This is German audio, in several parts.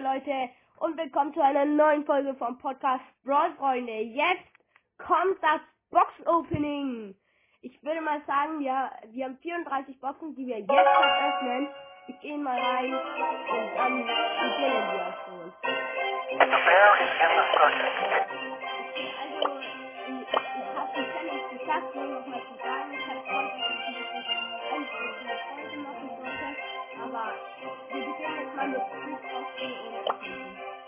liebe Leute und willkommen zu einer neuen Folge vom Podcast Brawl Freunde. Jetzt kommt das Box Opening. Ich würde mal sagen, wir, wir haben 34 Boxen, die wir jetzt öffnen. Ich gehe mal rein und dann beginnen wir schon. Also, ich, ich habe die Challenge geschafft, nur noch mal zu sagen. Ich habe Aber wir beginnen jetzt mal mit Big Boxen und öffnen.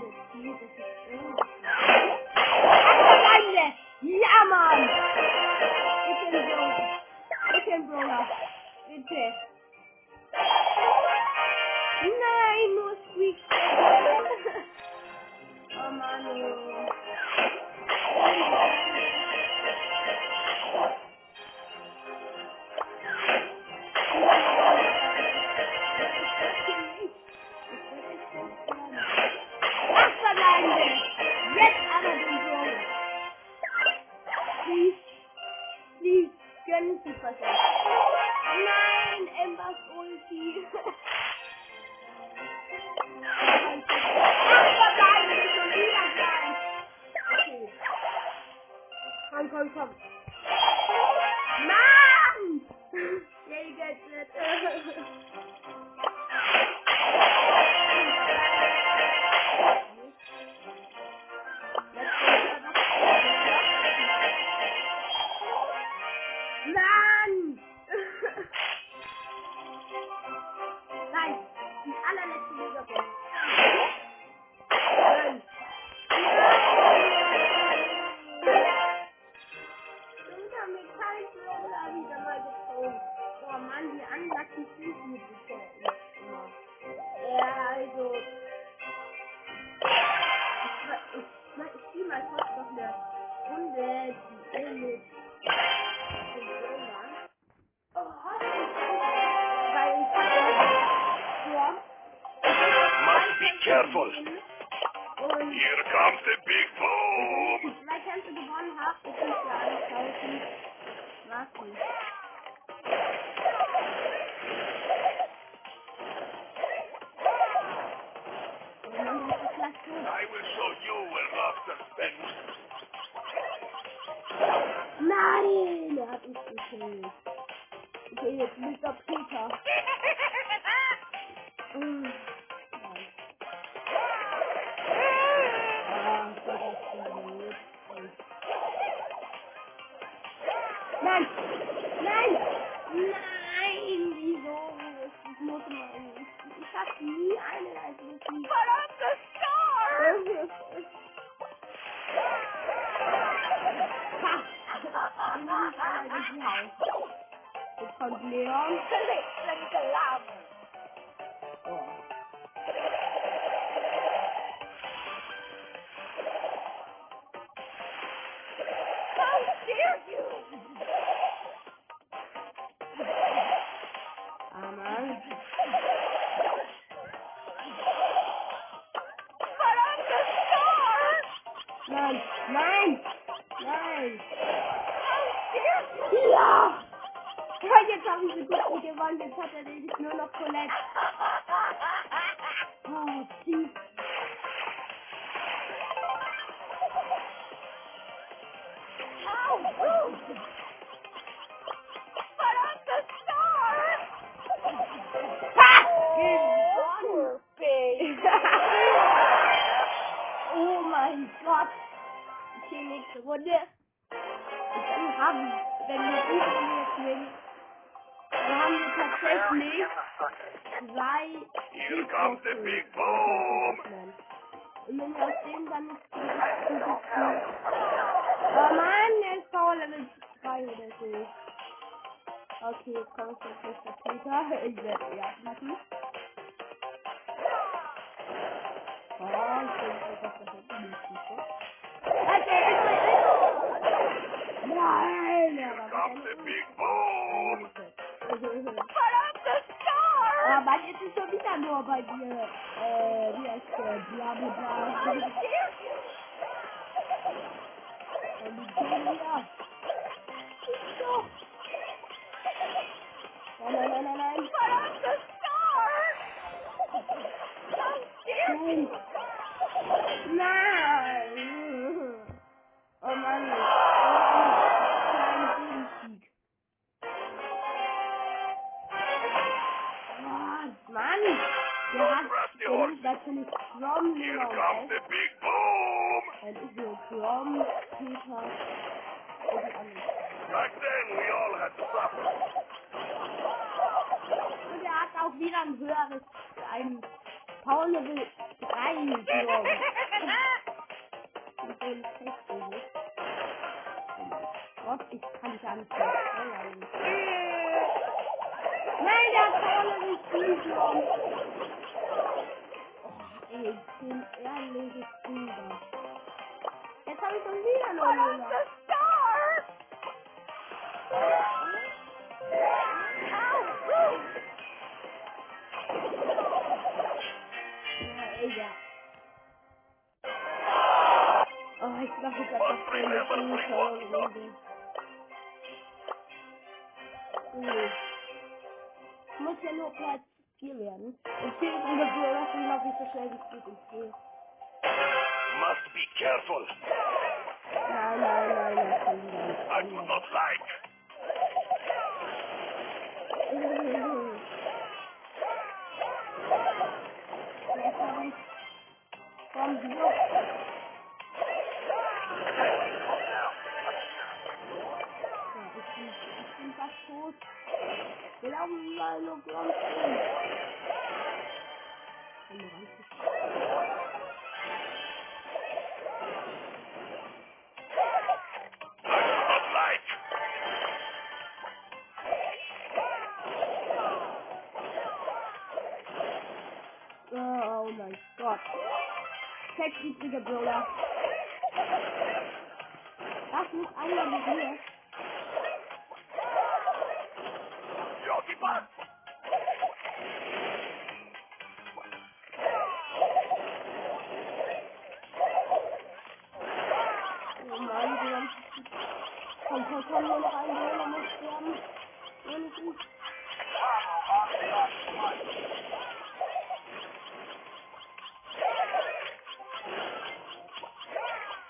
descendo, descendo. سب Ja, also. Ich, ich, ich, ich mal kurz noch eine Runde, die eh mit den Brawlern. Oh, weil ich ja, Must be careful. und Here comes the big boom. ich die zwei Kämpfe gewonnen habe, bekomme ich ja 1000 Marken. Und Nein, Leon. Listen to love. Oh. How dare you? Ah, Mann. But I'm the star! Nein, nein, nein. How dare you? Ja! Oh, jetzt habe ich so gut gewonnen. Jetzt hat er nämlich nur noch Colette. Oh! Ha! Oh, baby. oh mein Gott. Okay, nächste Runde. Und dann haben, wenn wir Runde jetzt dann comes the Hitboxen. big boom. Und wenn wir aus denen dann nicht richtigen Oh Mann, der ist Power Level 3 oder so. Okay, jetzt komme ich jetzt nicht der Peter. Ich werde eher machen. Oh, ich bin das ist unmöglich. Okay, Nein, er comes wieder the big heißt der? Bla bla bla. How dare you? Und die Kugel hier. Ist doch. Nein, nein, nein, nein, nein. But I'm the star! How dare Nein. Natürlich Grom, Here comes the big boom. Dann ist nur Grom, Peter. Back then we all had to suffer. Und er hat auch wieder ein höheres, ein Power Level 3 Grom. Und so ein Testbild. Oh Gott, ich kann gar nicht mehr steuern. Nein, der Power Level 7 Grom. Oh, ey, ich bin ehrliches Ding da. Jetzt habe ich schon wieder But I'm nur the star! How rude! Ja, egal. Oh, ich mache jetzt einfach so eine gute Runde. Oh. Ich muss ja nur Platz 4 werden. Und 10 über Brawler sind glaube ich so schnell wie es geht ins Ziel. Must be careful. Nein, nein, nein, das ist schon wieder I ein do anderer. not like. Oh, oh mein Gott. Sechs übrige Brawler. Das nicht einer mit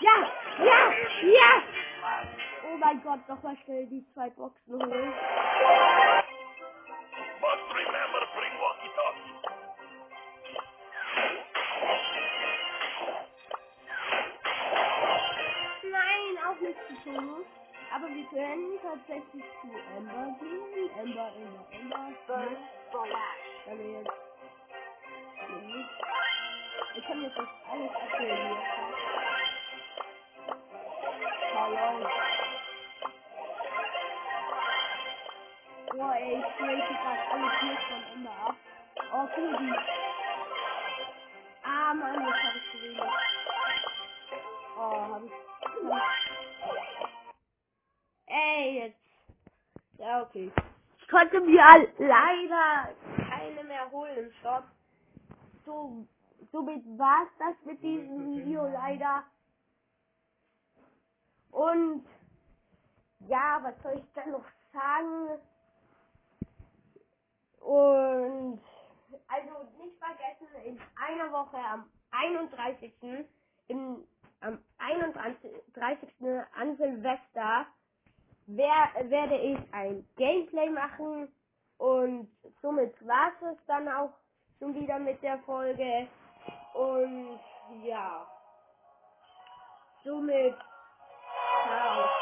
Ja! Ja! Ja! Oh mein Gott, noch mal schnell die zwei Boxen holen. Nein, auch nicht zu Bonus. Aber wir können tatsächlich zu Ember gehen. Ember, Ember, Ember. Burn for life. Also jetzt. Ich habe jetzt das alles aktualisiert. Hallo. Boah, ey, ich rate gerade alle Tiers von Emma ab. Oh, cool, die. Ah, Mann, jetzt habe ich wenig. Oh, hab ich. Hab. Ey, jetzt. Ja, okay. Ich konnte mir leider keine mehr holen im Shop. So, somit war's das mit diesem Video leider. Und ja, was soll ich dann noch sagen? Und also nicht vergessen, in einer Woche am 31. Im, am 31. an Silvester wer, werde ich ein Gameplay machen und somit war es dann auch schon wieder mit der Folge und ja, somit Bible